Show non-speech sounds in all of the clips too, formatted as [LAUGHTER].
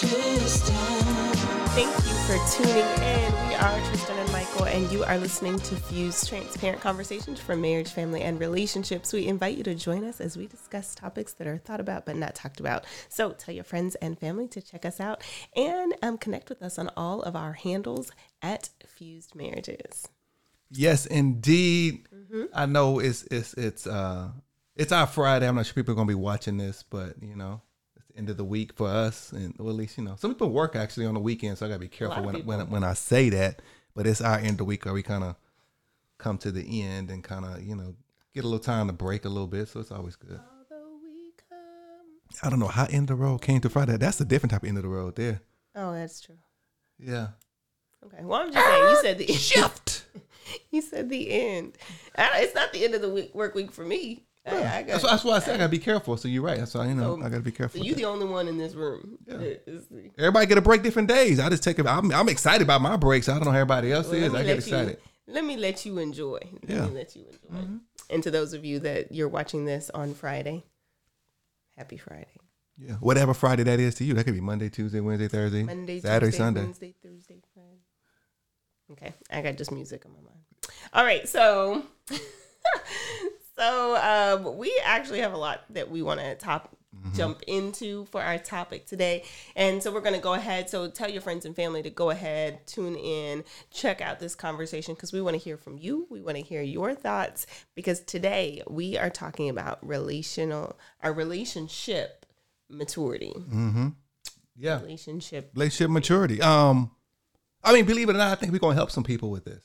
Thank you for tuning in. We are Tristin and Michael, and you are listening to Fuse Transparent Conversations for Marriage, Family, and Relationships. We invite you to join us as we discuss topics that are thought about but not talked about. So tell your friends and family to check us out and um, connect with us on all of our handles at Fused Marriages. Yes, indeed. I know it's it's it's uh it's our Friday. I'm not sure people are gonna be watching this, but you know, end of the week for us, and well, at least you know some people work actually on the weekend, so I gotta be careful when when when I say that. But it's our end of the week where we kind of come to the end and kind of you know get a little time to break a little bit, so it's always good. Although we come. I don't know how end of the road came to Friday. That's a different type of end of the road there. Oh, that's true. Yeah. Okay. Well, I'm just saying. You said the Shift. [LAUGHS] you said the end. It's not the end of the week, work week for me. I, I got, That's, that's why I said I gotta be careful. So you're right. That's why you know So- I gotta be so careful. you with the only one in this room. Yeah. that is the- Everybody get a break different days. I just take it. I'm, I'm excited about my breaks. I don't know how everybody else Well, is. I get let you- excited. let me let you enjoy. Let Yeah. Mm-hmm. me let you enjoy. And to those of you that you're watching this on Friday, happy Friday. Yeah, whatever Friday that is to you. That could be Monday, Tuesday, Wednesday, Thursday, Monday, Saturday, Tuesday, Sunday. Wednesday, Thursday, Friday. Okay, I got just music on my mind. All right, so [LAUGHS] so um, we actually have a lot that we want to top Mm-hmm. jump into for our topic today, and so we're going to go ahead. So tell your friends and family to go ahead, tune in, check out this conversation because we want to hear from you. We want to hear your thoughts because today we are talking about relational, our relationship maturity, Mm-hmm. Yeah, relationship relationship maturity. Um, I mean, believe it or not, I think we're gonna help some people with this,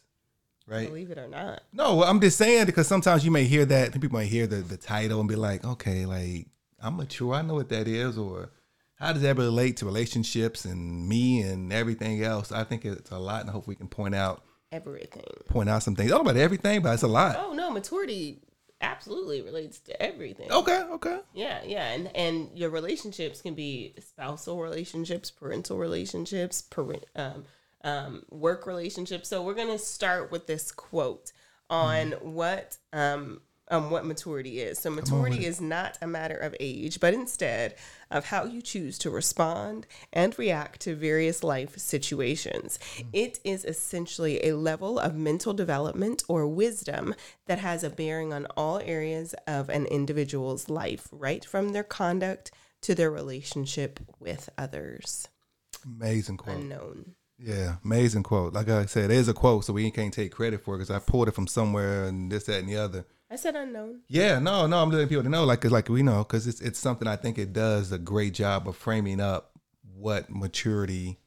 right? Believe it or not. No, I'm just saying because sometimes you may hear that, people might hear the the title and be like, okay, like I'm mature, I know what that is, or how does that relate to relationships and me and everything else? I think it's a lot, and I hope we can point out Everything. point out some things. I don't know about everything, but it's a lot. Oh no, maturity absolutely relates to everything. Okay, okay. Yeah, yeah, and and your relationships can be spousal relationships, parental relationships, parent, um, um, work relationships. So we're gonna start with this quote on what um, um what maturity is. So maturity is not a matter of age, but instead of how you choose to respond and react to various life situations. It is essentially a level of mental development or wisdom that has a bearing on all areas of an individual's life, right from their conduct to their relationship with others. Amazing quote. Unknown. Yeah, amazing quote. Like I said, it is a quote, so we can't take credit for it because I pulled it from somewhere and this, that, and the other. I said unknown. Yeah, no, no, I'm letting people know, like, 'cause, like we know, because it's it's something I think it does a great job of framing up what maturity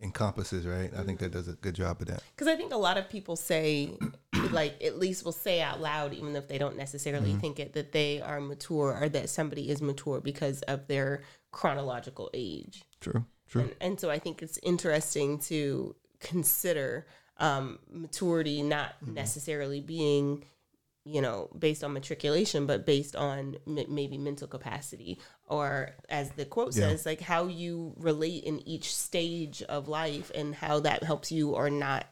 encompasses. Right, I think that does a good job of that. Because I think a lot of people say, like, at least will say out loud, even if they don't necessarily mm-hmm. think it, that they are mature or that somebody is mature because of their chronological age. True, true. And, and so I think it's interesting to consider um, maturity not necessarily being, you know, based on matriculation, but based on m- maybe mental capacity, or as the quote Yeah. says, like how you relate in each stage of life and how that helps you or not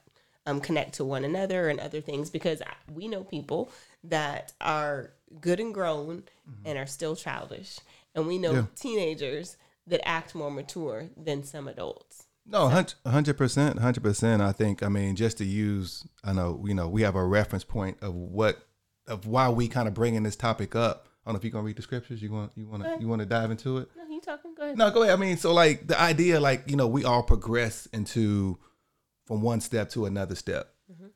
um, connect to one another and other things. Because we know people that are good and grown and are still childish, and we know Yeah. teenagers that act more mature than some adults. No, hundred percent, hundred percent. I think. I mean, just to use, I know, you know, we have a reference point of what, of why we kind of bringing this topic up. I don't know if you're gonna read the scriptures. You want, you want to, you want to dive into it? No, you talking? Go ahead. No, go ahead. I mean, so like the idea, like you know, we all progress into from one step to another step. Mm-hmm.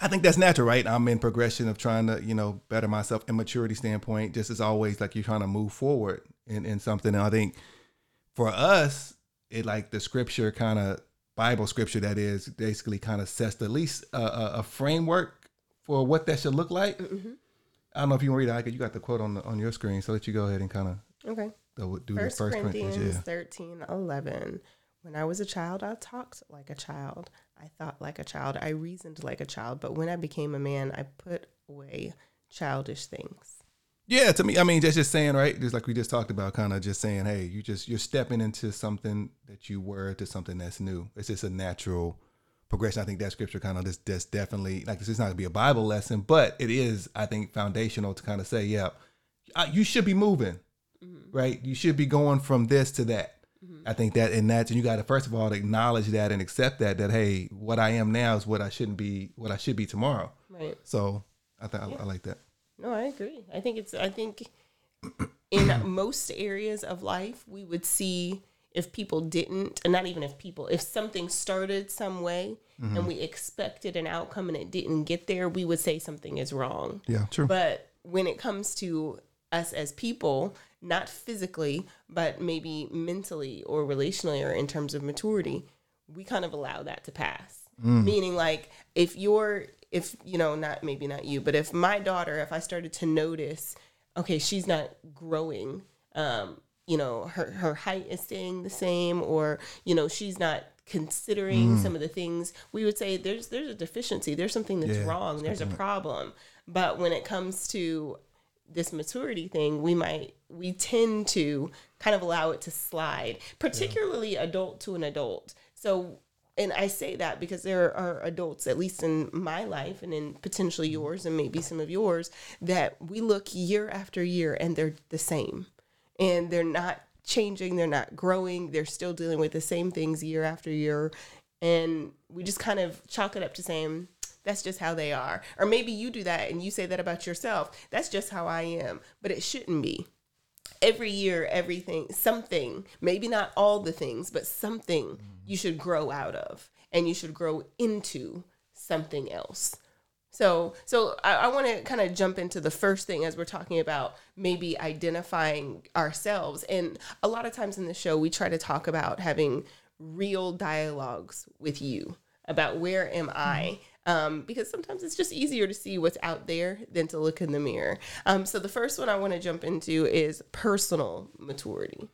I think that's natural, right? I'm in progression of trying to, you know, better myself in maturity standpoint. Just as always, like you're trying to move forward in, in something. And I think for us, it like the scripture kind of Bible scripture that is basically kind of sets at least a, uh, a, uh, a framework for what that should look like. Mm-hmm. I don't know if you want to read it. You got the quote on the, on your screen, so let you go ahead and kind of Okay. do the First first Corinthians Corinthians. Yeah. 13, 11. When I was a child, I talked like a child. I thought like a child. I reasoned like a child. But when I became a man, I put away childish things. Yeah, to me, I mean, just just saying, right? Just like we just talked about, kind of just saying, hey, you just you're stepping into something that you were to something that's new. It's just a natural progression. I think that scripture kind of just just definitely like this is not gonna be a Bible lesson, but it is, I think, foundational to kind of say, yeah, you should be moving, mm-hmm. right? You should be going from this to that. Mm-hmm. I think that and that's and you got to first of all acknowledge that and accept that that hey, what I am now is what I shouldn't be, what I should be tomorrow. Right. So I think I, I like that. No, I agree. I think it's I think in most areas of life we would see if people didn't and not even if people if something started some way mm-hmm. and we expected an outcome and it didn't get there, we would say something is wrong. Yeah, true. But when it comes to us as people, not physically, but maybe mentally or relationally or in terms of maturity, we kind of allow that to pass. Meaning, like, if you're, if, you know, not maybe not you, but if my daughter, if I started to notice, okay, she's not growing, um, you know, her, her height is staying the same, or, you know, she's not considering some of the things we would say there's there's a deficiency. There's something that's Yeah, wrong. there's a problem. But when it comes to this maturity thing we might we tend to kind of allow it to slide particularly adult to an adult. So and i say that because there are adults at least in my life and in potentially yours and maybe some of yours that we look year after year and they're the same. And they're not changing they're not growing they're still dealing with the same things year after year. And we just kind of chalk it up to saying that's just how they are. Or maybe you do that and you say that about yourself. That's just how i am. But it shouldn't be every year everything something maybe not all the things but something you should grow out of and you should grow into something else. So so i, I want to kind of jump into the first thing as we're talking about maybe identifying ourselves. And a lot of times in the show we try to talk about having real dialogues with you about where am i mm-hmm. Um, because sometimes it's just easier to see what's out there than to look in the mirror um, so the first one i want to jump into is personal maturity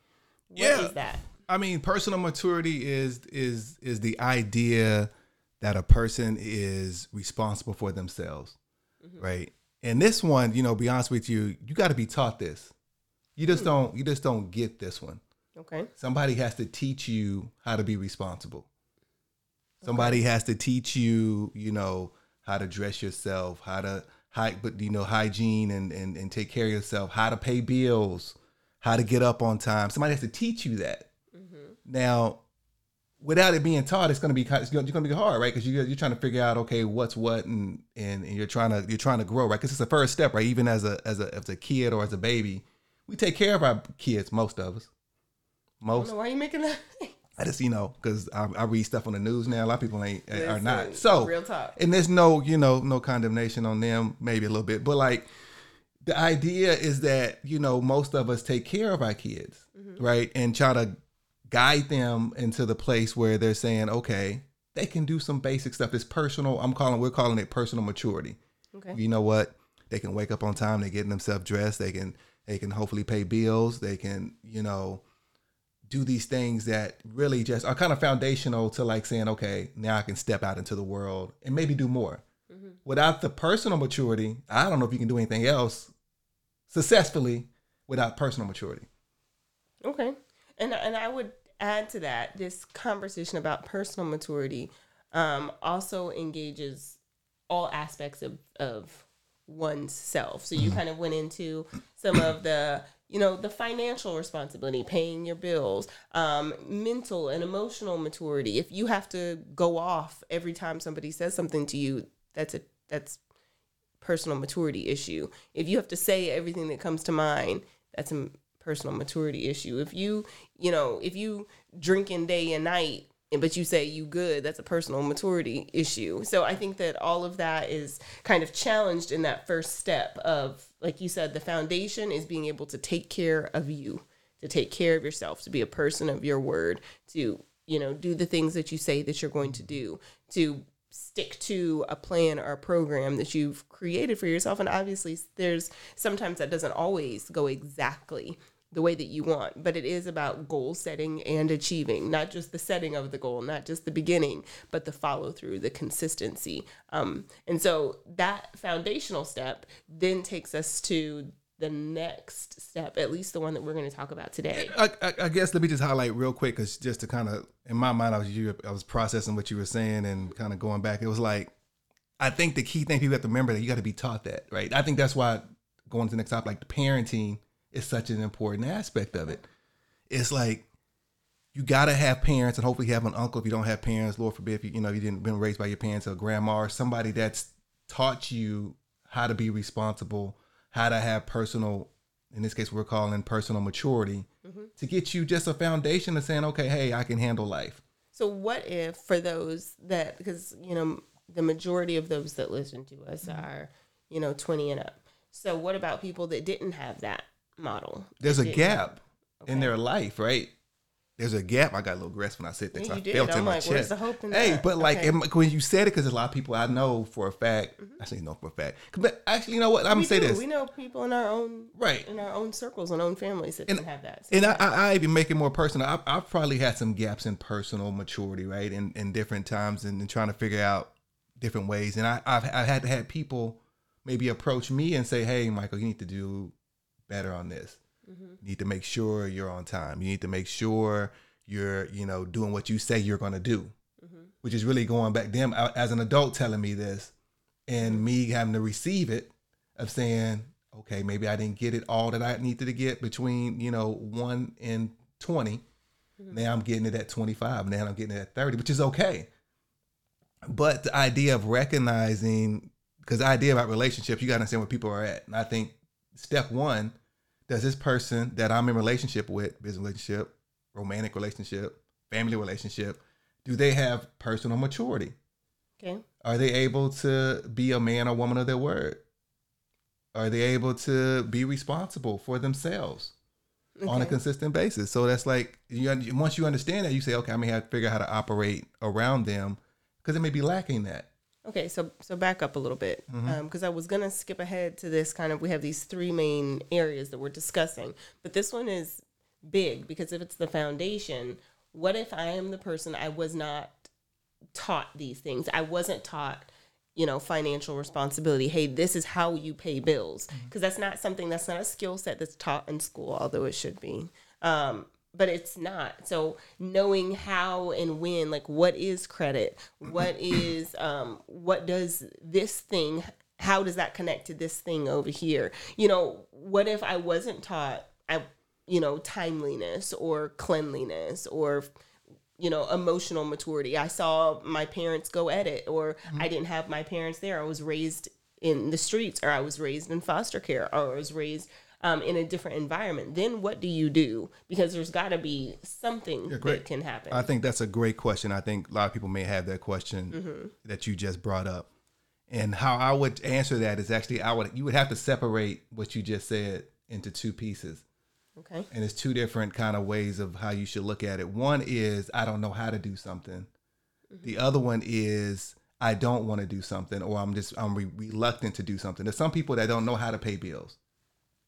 What is Yeah. that I mean, personal maturity is is is the idea that a person is responsible for themselves, right? And this one, you know, be honest with you, you got to be taught this. You just don't you just don't get this one. okay Somebody has to teach you how to be responsible. Somebody has to teach you, you know, how to dress yourself, how to hy- but you know, hygiene and, and and take care of yourself, how to pay bills, how to get up on time. Somebody has to teach you that. Mm-hmm. Now, without it being taught, it's gonna be it's gonna, it's gonna be hard, right? Because you you're trying to figure out okay, what's what, and and, and you're trying to you're trying to grow, right? Because it's the first step, right? Even as a as a as a kid or as a baby, we take care of our kids, most of us. I Most don't know why you making that [LAUGHS] I just, you know, because I, I read stuff on the news now. A lot of people ain't are not. So real talk. and there's no, you know, no condemnation on them. Maybe a little bit, but like the idea is that you know most of us take care of our kids, mm-hmm. right, and try to guide them into the place where they're saying, okay, they can do some basic stuff. It's personal. I'm calling. We're calling it personal maturity. okay You know what? They can wake up on time. They're getting themselves dressed. They can they can hopefully pay bills. They can you know do these things that really just are kind of foundational to like saying, okay, now I can step out into the world and maybe do more. Without the personal maturity, I don't know if you can do anything else successfully without personal maturity. Okay. And and I would add to that this conversation about personal maturity um, also engages all aspects of of one's self. So you kind of went into some of the you know the financial responsibility, paying your bills, um, mental and emotional maturity. If you have to go off every time somebody says something to you, that's a that's personal maturity issue. If you have to say everything that comes to mind, that's a personal maturity issue. If you, you know, if you drinking day and night, but you say you good, that's a personal maturity issue. So I think that all of that is kind of challenged in that first step of, like you said, the foundation is being able to take care of you, to take care of yourself, to be a person of your word, to you know do the things that you say that you're going to do, to stick to a plan or a program that you've created for yourself and obviously there's sometimes that doesn't always go exactly the way that you want but it is about goal setting and achieving not just the setting of the goal not just the beginning but the follow through the consistency um, and so that foundational step then takes us to the next step at least the one that we're going to talk about today I, I, I guess let me just highlight real quick, cause just to kind of in my mind, I was you, I was processing what you were saying and kind of going back. It was like, I think the key thing people have to remember that you got to be taught that, right? I think that's why going to the next topic, like the parenting is such an important aspect of it. It's like you gotta have parents, and hopefully you have an uncle if you don't have parents. Lord forbid, if you you know you didn't been raised by your parents or grandma or somebody that's taught you how to be responsible, how to have personal. In this case, we're calling personal maturity to get you just a foundation of saying, okay, hey, I can handle life. So what if for those that because you know the majority of those that listen to us Mm-hmm. are you know 20 and up. So what about people that didn't have that model? There's a gap in their life, right? There's a gap. I got a little aggressive when I said that. Yeah, 'cause you I did. felt in I'm my like, where's chest. the hope in hey, that? but like Okay. Mm-hmm. when you said it, because a lot of people I know for a fact. I say no for a fact. But actually, you know what? I'm we gonna say this. We know people in our own Right. in our own circles and own families that And- didn't have that. So And I, I, I even make it more personal. I, I've probably had some gaps in personal maturity, right, in, in different times, and, and trying to figure out different ways. And I, I've, I've had to have people maybe approach me and say, "Hey, Michael, you need to do better on this. Mm-hmm. You need to make sure you're on time. You need to make sure you're, you know, doing what you say you're going to do." Mm-hmm. Which is really going back them uh, as an adult telling me this, and me having to receive it of saying, okay, maybe I didn't get it all that I needed to get between, you know, one and 20. Mm-hmm. Now I'm getting it at 25. Now I'm getting it at 30, which is okay. But the idea of recognizing, because the idea about relationships, you got to understand where people are at. And I think step one, does this person that I'm in relationship with, business relationship, romantic relationship, family relationship, do they have personal maturity? okay. Are they able to be a man or woman of their word? Are they able to be responsible for themselves on a consistent basis? So that's like you, once you understand that, you say, okay, I may have to figure out how to operate around them because it may be lacking that. Okay, so so back up a little bit mm-hmm. um, because I was gonna skip ahead to this kind of. We have these three main areas that we're discussing, but this one is big because if it's the foundation, what if I am the person I was not taught these things? I wasn't taught, you know, financial responsibility. Hey, this is how you pay bills mm-hmm. because that's not something that's not a skill set that's taught in school, although it should be. Um, but it's not. So knowing how and when, like what is credit, what is um, what does this thing, how does that connect to this thing over here? You know, what if I wasn't taught, I, you know, timeliness or cleanliness or you know emotional maturity i saw my parents go at it or i didn't have my parents there i was raised in the streets or i was raised in foster care or i was raised um, in a different environment then what do you do? Because there's got to be something that great. can happen. I think that's a great question. I think a lot of people may have that question that you just brought up. And how I would answer that is actually I would you would have to separate what you just said into two pieces. okay. And it's two different kind of ways of how you should look at it. One is i don't know how to do something. The other one is i don't want to do something or i'm just i'm re- reluctant to do something. There's some people that don't know how to pay bills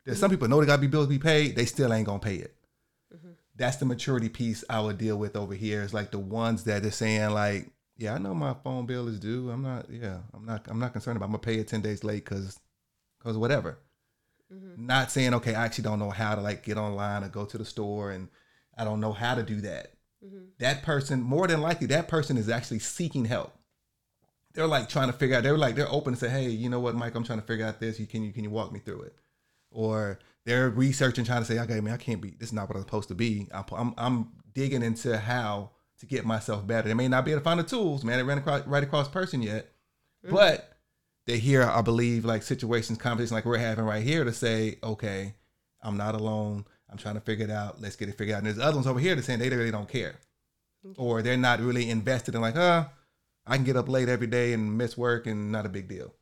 there's some people know they gotta be bills to be paid they still ain't gonna pay it. Mm-hmm. That's the maturity piece i would deal with over here. Is like the ones that are saying like yeah i know my phone bill is due. I'm not yeah i'm not i'm not concerned about i'm gonna pay it 10 days late because because whatever. Mm-hmm. Not saying okay i actually don't know how to like get online or go to the store and i don't know how to do that. Mm-hmm. That person more than likely that person is actually seeking help. They're like trying to figure out they're like they're open to say hey you know what mike i'm trying to figure out this. You can you can you walk me through it or they're researching trying to say okay man i can't be this is not what i'm supposed to be. I'm, I'm, digging into how to get myself better. They may not be able to find the tools man they ran across right across person yet mm-hmm. but they hear i believe like situations conversations like we're having right here to say okay i'm not alone. I'm trying to figure it out. Let's get it figured out. And there's other ones over here that saying they really don't care. Or they're not really invested in like huh i can get up late every day and miss work and not a big deal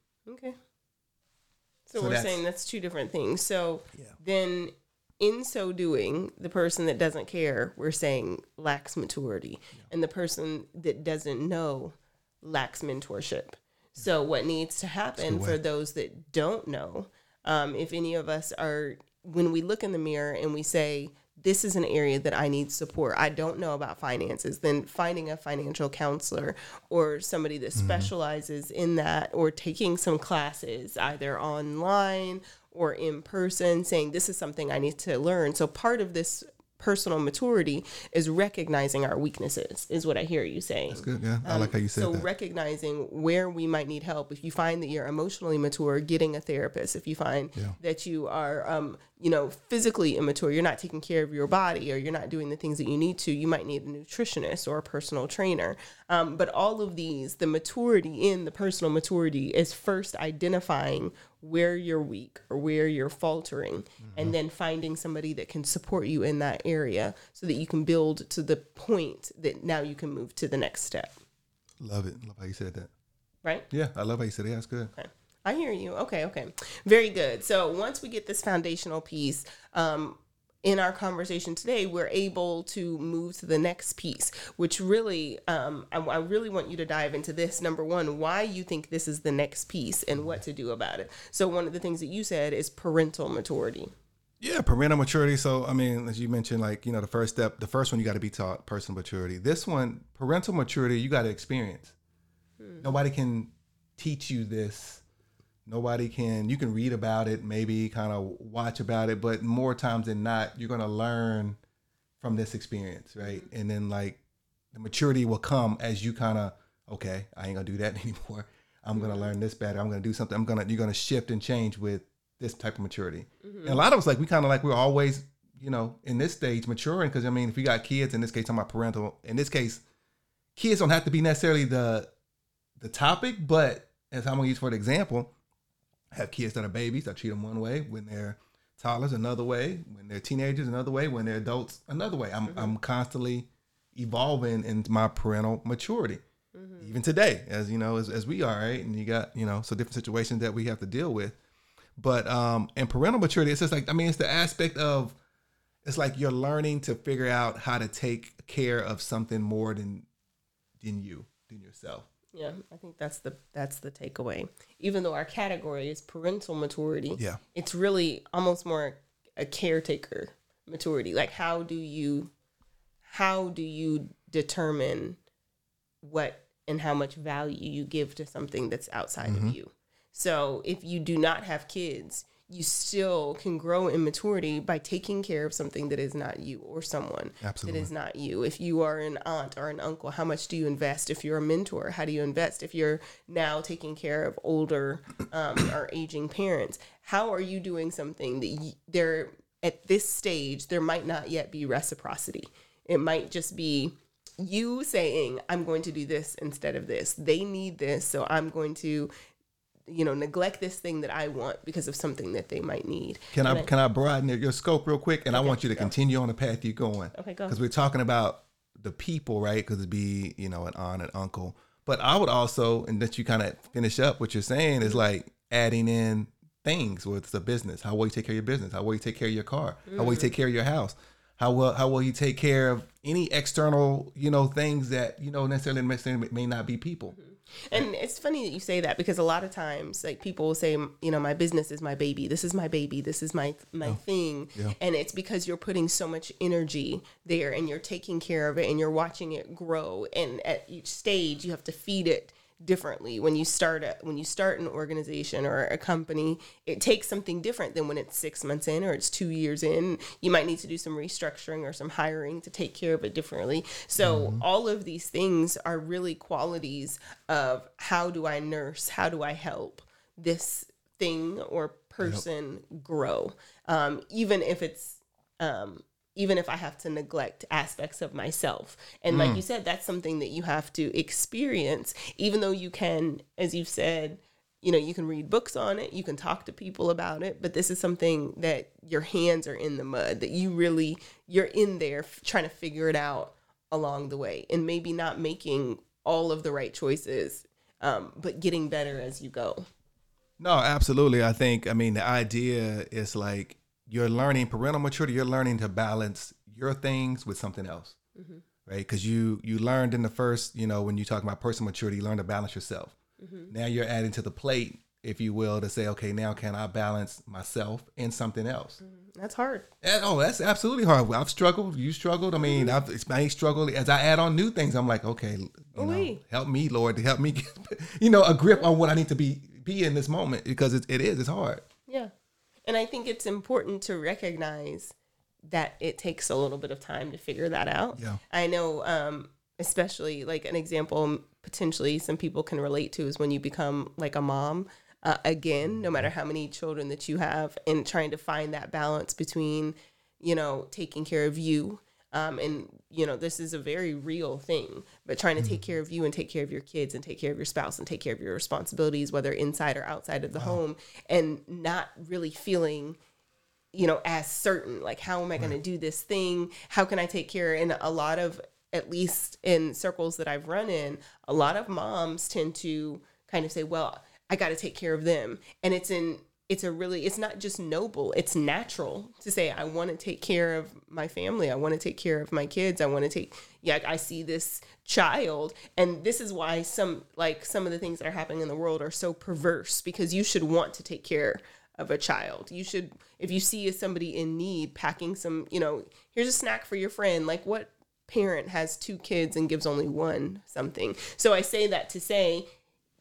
so, So we're that's- saying that's two different things. So Yeah. then in so doing the person that doesn't care we're saying lacks maturity. And the person that doesn't know lacks mentorship. So what needs to happen for those that don't know um, if any of us are when we look in the mirror and we say this is an area that i need support i don't know about finances then finding a financial counselor or somebody that specializes in that or taking some classes either online or in person saying this is something i need to learn so part of this personal maturity is recognizing our weaknesses, is what I hear you saying. That's good. Yeah, I like how you said So that. So recognizing where we might need help. If you find that you're emotionally mature, getting a therapist. If you find Yeah. that you are, um, you know, physically immature, you're not taking care of your body, or you're not doing the things that you need to. You might need a nutritionist or a personal trainer. Um, but all of these, the maturity in the personal maturity is first identifying where you're weak or where you're faltering, and then finding somebody that can support you in that area so that you can build to the point that now you can move to the next step. love it. Love how you said that. Right? Yeah, I love how you said it. That's good. Okay. I hear you. Okay, okay. Very good. So once we get this foundational piece um, in our conversation today, we're able to move to the next piece, which really, um, I, I really want you to dive into this. Number one, why you think this is the next piece and what to do about it. So one of the things that you said is parental maturity. Yeah, parental maturity. So, I mean, as you mentioned, like, you know, the first step, the first one you got to be taught personal maturity. This one, parental maturity, you got to experience. Nobody can teach you this. Nobody can, you can read about it, maybe kind of watch about it, but more times than not, you're going to learn from this experience, right? Mm-hmm. And then, like, the maturity will come as you kind of, okay, I ain't going to do that [LAUGHS] anymore. I'm going to learn this better. I'm going to do something. I'm going to, you're going to shift and change with this type of maturity. Mm-hmm. And a lot of us, like, we kind of like, we're always, you know, in this stage maturing. Cause I mean, if you got kids, in this case, talking about parental, in this case, kids don't have to be necessarily the, the topic, but as I'm going to use for the example, have kids that are babies. I treat them one way when they're toddlers, another way when they're teenagers, another way when they're adults, another way. I'm, I'm constantly evolving in my parental maturity. Even today, as you know, as, as we are, right? And you got, you know, so different situations that we have to deal with. But um and parental maturity, it's just like I mean, it's the aspect of it's like you're learning to figure out how to take care of something more than than you, than yourself. Yeah, I think that's the that's the takeaway. Even though our category is parental maturity, Yeah. it's really almost more a caretaker maturity. Like how do you how do you determine what and how much value you give to something that's outside Mm-hmm. of you? So if you do not have kids, you still can grow in maturity by taking care of something that is not you or someone Absolutely. that is not you. If you are an aunt or an uncle, how much do you invest? If you're a mentor, how do you invest? If you're now taking care of older um, or aging parents, how are you doing something that you, there at this stage there might not yet be reciprocity? It might just be you saying, "I'm going to do this instead of this." They need this, so I'm going to you know neglect this thing that I want because of something that they might need. Can I And can I broaden your scope real quick? And I want you to continue on the path you're going. Okay, go. Because we're talking about the people, right? Because it'd be you know an aunt and uncle. But I would also, and that you kind of finish up what you're saying is mm-hmm. like adding in things. with the business, how will you take care of your business? How will you take care of your car? How will you take mm. care of your house? How will how will you take care of any external you know things that you know necessarily necessarily may not be people? Mm-hmm. And it's funny that you say that because a lot of times, like people will say, you know, my business is my baby. This is my baby. This is my my thing. Yeah. And it's because you're putting so much energy there, and you're taking care of it, and you're watching it grow. And at each stage, you have to feed it differently. When you start a, when you start an organization or a company, it takes something different than when it's six months in or it's two years in. You might need to do some restructuring or some hiring to take care of it differently. So all of these things are really qualities of how do I nurse? How do I help this thing or person grow? Um, even if it's um, even if I have to neglect aspects of myself. And like you said, that's something that you have to experience, even though you can, as you've said, you know, you can read books on it, you can talk to people about it, but this is something that your hands are in the mud, that you really, you're in there f- trying to figure it out along the way and maybe not making all of the right choices, um, but getting better as you go. No, absolutely. I think, I mean, the idea is like you're learning parental maturity, you're learning to balance your things with something else, mm-hmm. right? Because you you learned in the first, you know, when you talk about personal maturity, you learn to balance yourself. Mm-hmm. Now you're adding to the plate, if you will, to say, okay, now can I balance myself and something else? Mm-hmm. That's hard. And, oh, that's absolutely hard. I've struggled. You struggled. I mean, I've I struggled as I add on new things. I'm like, okay, you know, help me, Lord, to help me get, [LAUGHS] you know, a grip on what I need to be be in this moment because it, it is. It's hard. And I think it's important to recognize that it takes a little bit of time to figure that out. Yeah. I know, um, especially like an example potentially some people can relate to is when you become like a mom. Uh, again, no matter how many children that you have, and trying to find that balance between, you know, taking care of you um, and you know this is a very real thing but trying to take care of you and take care of your kids and take care of your spouse and take care of your responsibilities whether inside or outside of the home and not really feeling you know as certain like how am i going to do this thing? How can i take care? And a lot of at least in circles that i've run in a lot of moms tend to kind of say well i got to take care of them. And it's in it's a really it's not just noble it's natural to say i want to take care of my family i want to take care of my kids i want to take yeah i see this child and this is why some like some of the things that are happening in the world are so perverse because you should want to take care of a child. You should if you see somebody in need packing some you know here's a snack for your friend like what parent has two kids and gives only one something? So i say that to say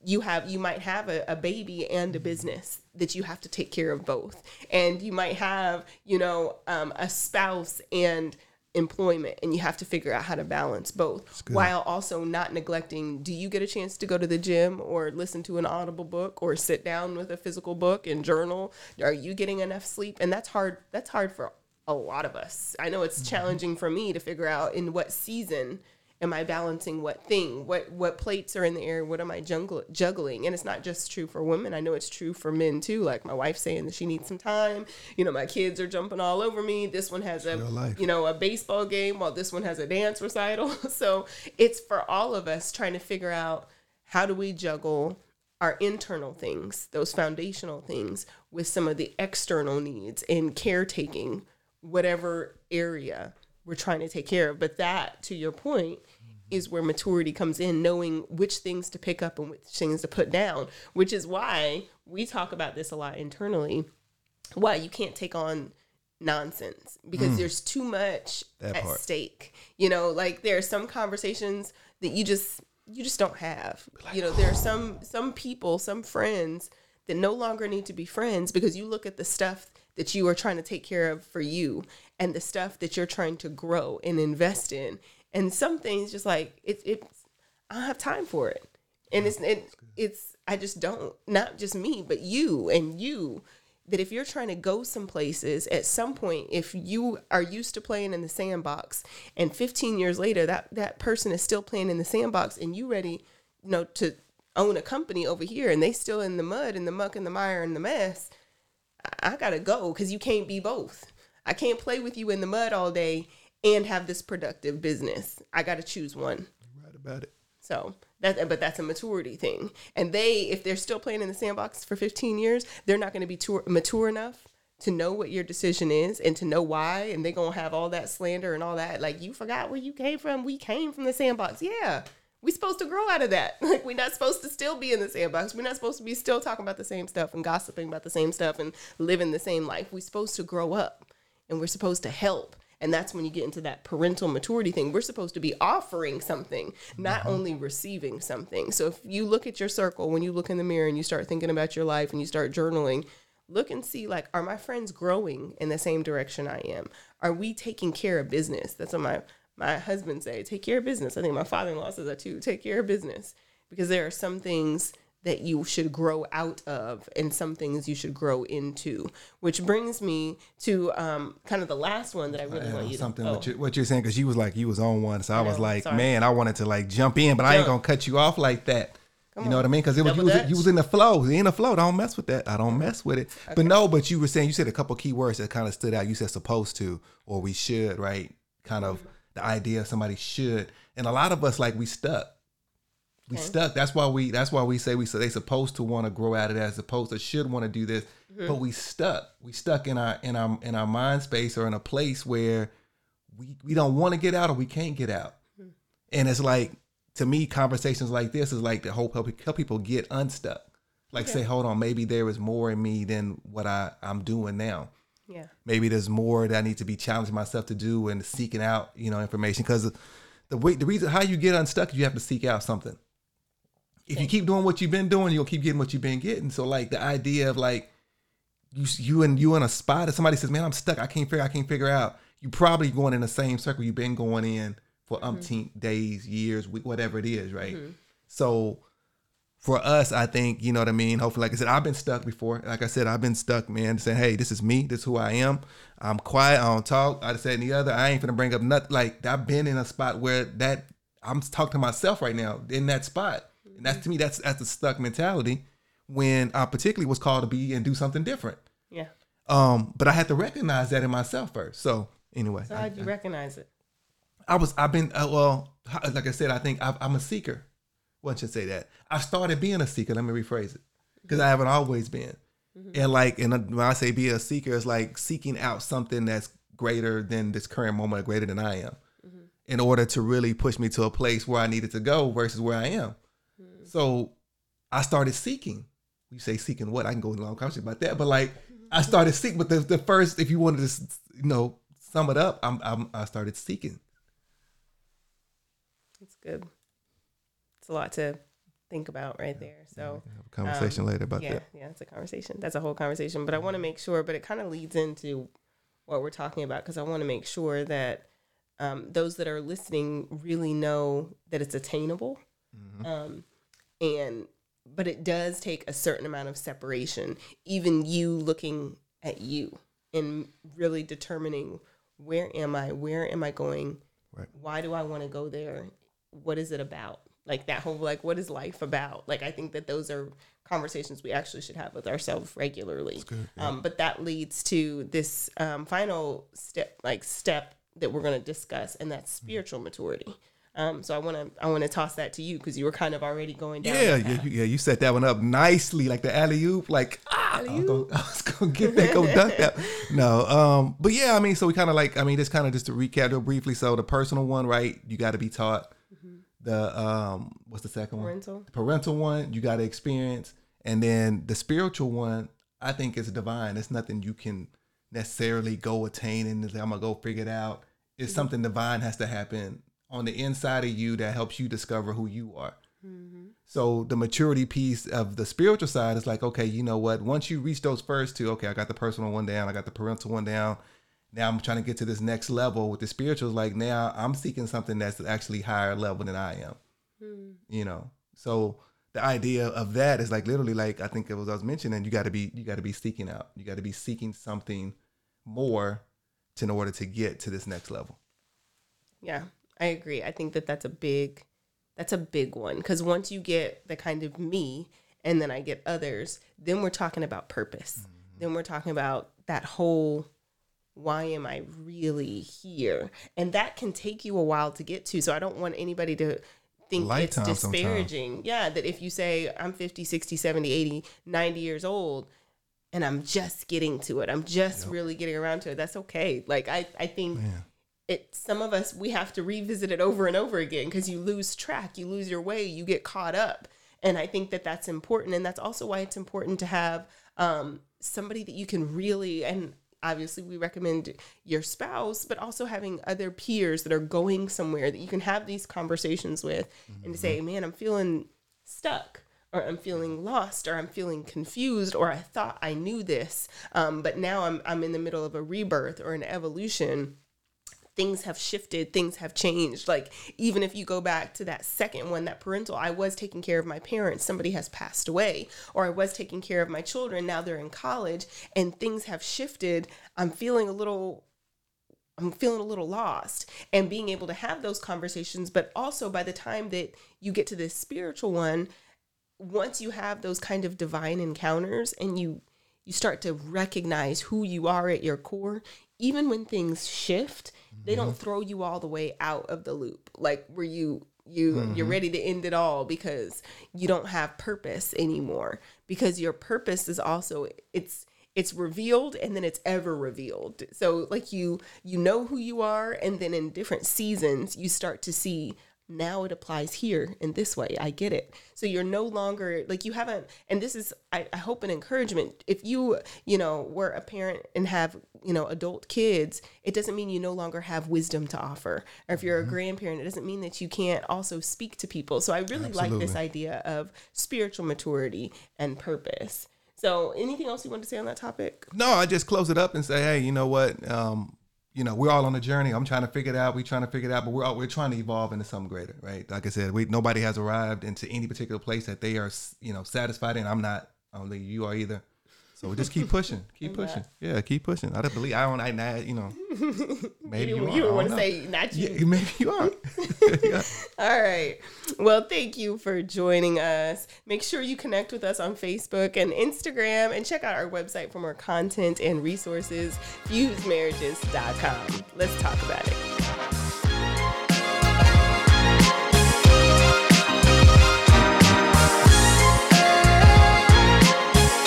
you have you might have a, a, baby and a business that you have to take care of both. And you might have you know um, a spouse and employment and you have to figure out how to balance both while also not neglecting do you get a chance to go to the gym or listen to an audible book or sit down with a physical book and journal? Are you getting enough sleep? And that's hard that's hard for a lot of us. I know it's mm-hmm. challenging for me to figure out in what season am I balancing what thing? What what plates are in the air? What am I jungle, juggling? And it's not just true for women. I know it's true for men too. Like my wife saying that she needs some time. You know, my kids are jumping all over me. This one has a you know a baseball game while this one has a dance recital. [LAUGHS] so it's for all of us trying to figure out how do we juggle our internal things, those foundational things, with some of the external needs and caretaking whatever area we're trying to take care of. But that, to your point, is where maturity comes in, knowing which things to pick up and which things to put down, which is why we talk about this a lot internally. Why you can't take on nonsense because mm. there's too much that at part. stake. You know, like there are some conversations that you just you just don't have. Like, you know, there are some some people, some friends that no longer need to be friends because you look at the stuff that you are trying to take care of for you and the stuff that you're trying to grow and invest in and some things just like it's it's I don't have time for it. And it's it, it's I just don't not just me, but you and you that if you're trying to go some places at some point if you are used to playing in the sandbox and 15 years later that that person is still playing in the sandbox and you ready you know to own a company over here and they still in the mud and the muck and the mire and the mess I, I gotta go because you can't be both i can't play with you in the mud all day and have this productive business. I got to choose one. right about it. So that, but that's a maturity thing. And they, if they're still playing in the sandbox for 15 years, they're not going to be tour, mature enough to know what your decision is and to know why. And they're going to have all that slander and all that. Like, you forgot where you came from. We came from the sandbox. Yeah. We're supposed to grow out of that. [LAUGHS] Like, we're not supposed to still be in the sandbox. We're not supposed to be still talking about the same stuff and gossiping about the same stuff and living the same life. We're supposed to grow up and we're supposed to help and that's when you get into that parental maturity thing. We're supposed to be offering something, not uh-huh. only receiving something. So if you look at your circle, when you look in the mirror and you start thinking about your life and you start journaling, look and see like, are my friends growing in the same direction I am? Are we taking care of business? That's what my my husband say. Take care of business. I think my father in law says that too. Take care of business because there are some things that you should grow out of and some things you should grow into which brings me to um, kind of the last one that i really I want you something to what, you, what you're saying because you was like you was on one so i, I was like sorry. man i wanted to like jump in but jump. i ain't gonna cut you off like that Come you know on. what I mean? Because it was you, was you was in the flow. In the flow. Don't mess with that. I don't mess with it. Okay. But no, but you were saying you said a couple key words that kind of stood out. You said supposed to or we should, right? Kind of the idea of somebody should. And a lot of us like we stuck. We okay. stuck. That's why we. That's why we say we. So they supposed to want to grow out of that, as opposed to should want to do this, mm-hmm. but we stuck. We stuck in our in our in our mind space or in a place where we we don't want to get out or we can't get out. Mm-hmm. And it's like to me, conversations like this is like the hope help, help people get unstuck. Like okay. say, hold on, maybe there is more in me than what I I'm doing now. Yeah. Maybe there's more that I need to be challenging myself to do and seeking out, you know, information because the way the reason how you get unstuck is you have to seek out something if you keep doing what you've been doing, you'll keep getting what you've been getting. So like the idea of like you you and you in a spot if somebody says, Man, I'm stuck, I can't figure I can't figure out. you probably going in the same circle you've been going in for mm-hmm. umpteen days, years, week, whatever it is, right? Mm-hmm. So for us, I think, you know what I mean? Hopefully, like I said, I've been stuck before. Like I said, I've been stuck, man, saying, hey, this is me. This is who I am. I'm quiet. I don't talk. I just said the other. I ain't gonna bring up nothing. Like, I've been in a spot where that I'm talking to myself right now in that spot. And that's to me, that's that's a stuck mentality when I particularly was called to be and do something different. Yeah. Um, but I had to recognize that in myself first. So anyway, So I, how'd you recognize it? I was I've been uh, well, like I said, I think i I'm a seeker. One should say that. I started being a seeker. Let me rephrase it, because I haven't always been. And like, and uh, when I say be a seeker, it's like seeking out something that's greater than this current moment, or greater than I am, in order to really push me to a place where I needed to go versus where I am. So I started seeking. You say seeking what? I can go in a long conversation about that, but like I started seeking. But the, the first, if you wanted to, you know, sum it up, I'm, I'm I started seeking. It's good. It's a lot to think about right there. So Have a conversation later about yeah, that. yeah, it's a conversation. That's a whole conversation. But I want to make sure. But it kind of leads into what we're talking about because I want to make sure that um, those that are listening really know that it's attainable. Mm-hmm. Um, and but it does take a certain amount of separation. Even you looking at you and really determining where am I? Where am I going? Right. Why do I want to go there? What is it about? Like that whole like what is life about? Like I think that those are conversations we actually should have with ourselves regularly. good, Um, but that leads to this um, final step, like step that we're going to discuss, and that's spiritual maturity. Um, so I want to I want to toss that to you because you were kind of already going down. Yeah, yeah, you- yeah. You set that one up nicely, like the alley oop. Like ah, I was, gonna, [LAUGHS] I was gonna get that, go dunk that. [LAUGHS] No, um, but yeah, I mean, so we kind of like, I mean, just kind of just to recap real briefly. So the personal one, right? You got to be taught. The um, what's the second one? Parental. Parental one, you got to experience, and then the spiritual one, I think is divine. It's nothing you can necessarily go attain and say, I'm gonna go figure it out. It's something divine has to happen on the inside of you that helps you discover who you are. Mm-hmm. So the maturity piece of the spiritual side is like, okay, you know what? Once you reach those first two, okay, I got the personal one down, I got the parental one down. Now I'm trying to get to this next level with the spiritual. is Like now I'm seeking something that's actually higher level than I am. Mm. You know, so the idea of that is like literally like I think it was I was mentioning. You got to be you got to be seeking out. You got to be seeking something more to in order to get to this next level. Yeah, I agree. I think that that's a big that's a big one because once you get the kind of me and then I get others, then we're talking about purpose. Mm-hmm. Then we're talking about that whole why am I really here? And that can take you a while to get to. So I don't want anybody to think Lifetime it's disparaging. Yeah, that if you say I'm 50, 60, 70, 80, 90 years old and I'm just getting to it, I'm just really getting around to it, that's okay. Like I I think it some of us we have to revisit it over and over again because you lose track you lose your way you get caught up. And i think that that's important and that's also why it's important to have um, somebody that you can really and obviously we recommend your spouse but also having other peers that are going somewhere that you can have these conversations with and to say man i'm feeling stuck or I'm feeling lost or I'm feeling confused or I thought I knew this um, but now I'm, I'm in the middle of a rebirth or an evolution things have shifted, things have changed. Like even if you go back to that second one, that parental, I was taking care of my parents, somebody has passed away, or I was taking care of my children, now they're in college and things have shifted. I'm feeling a little I'm feeling a little lost and being able to have those conversations, but also by the time that you get to this spiritual one, once you have those kind of divine encounters and you you start to recognize who you are at your core, even when things shift, they don't mm-hmm. throw you all the way out of the loop. Like where you you you're mm-hmm. ready to end it all because you don't have purpose anymore. Because your purpose is also it's it's revealed and then it's ever revealed. So like you you know who you are and then in different seasons you start to see now it applies here in this way. I get it. So you're no longer like you haven't and this is I, I hope an encouragement. If you you know were a parent and have you know adult kids it doesn't mean you no longer have wisdom to offer or if you're a grandparent it doesn't mean that you can't also speak to people so i really like this idea of spiritual maturity and purpose so anything else you want to say on that topic No, I just close it up and say, hey, you know what? Um, you know, we're all on a journey. I'm trying to figure it out. We're trying to figure it out, but we're all, we're trying to evolve into something greater, right? Like I said, we nobody has arrived into any particular place that they are, you know, satisfied in. I'm not. I don't think you are either. So we just keep pushing, keep pushing. Yeah, keep pushing. I don't believe I don't. I, I you know, [LAUGHS] maybe You, you, you, are. I want to say not you. Yeah, [LAUGHS] maybe you are. [LAUGHS] yeah. All right. Well, thank you for joining us. Make sure you connect with us on Facebook and Instagram and check out our website for more content and resources, fusedmarriages.com. Let's talk about it.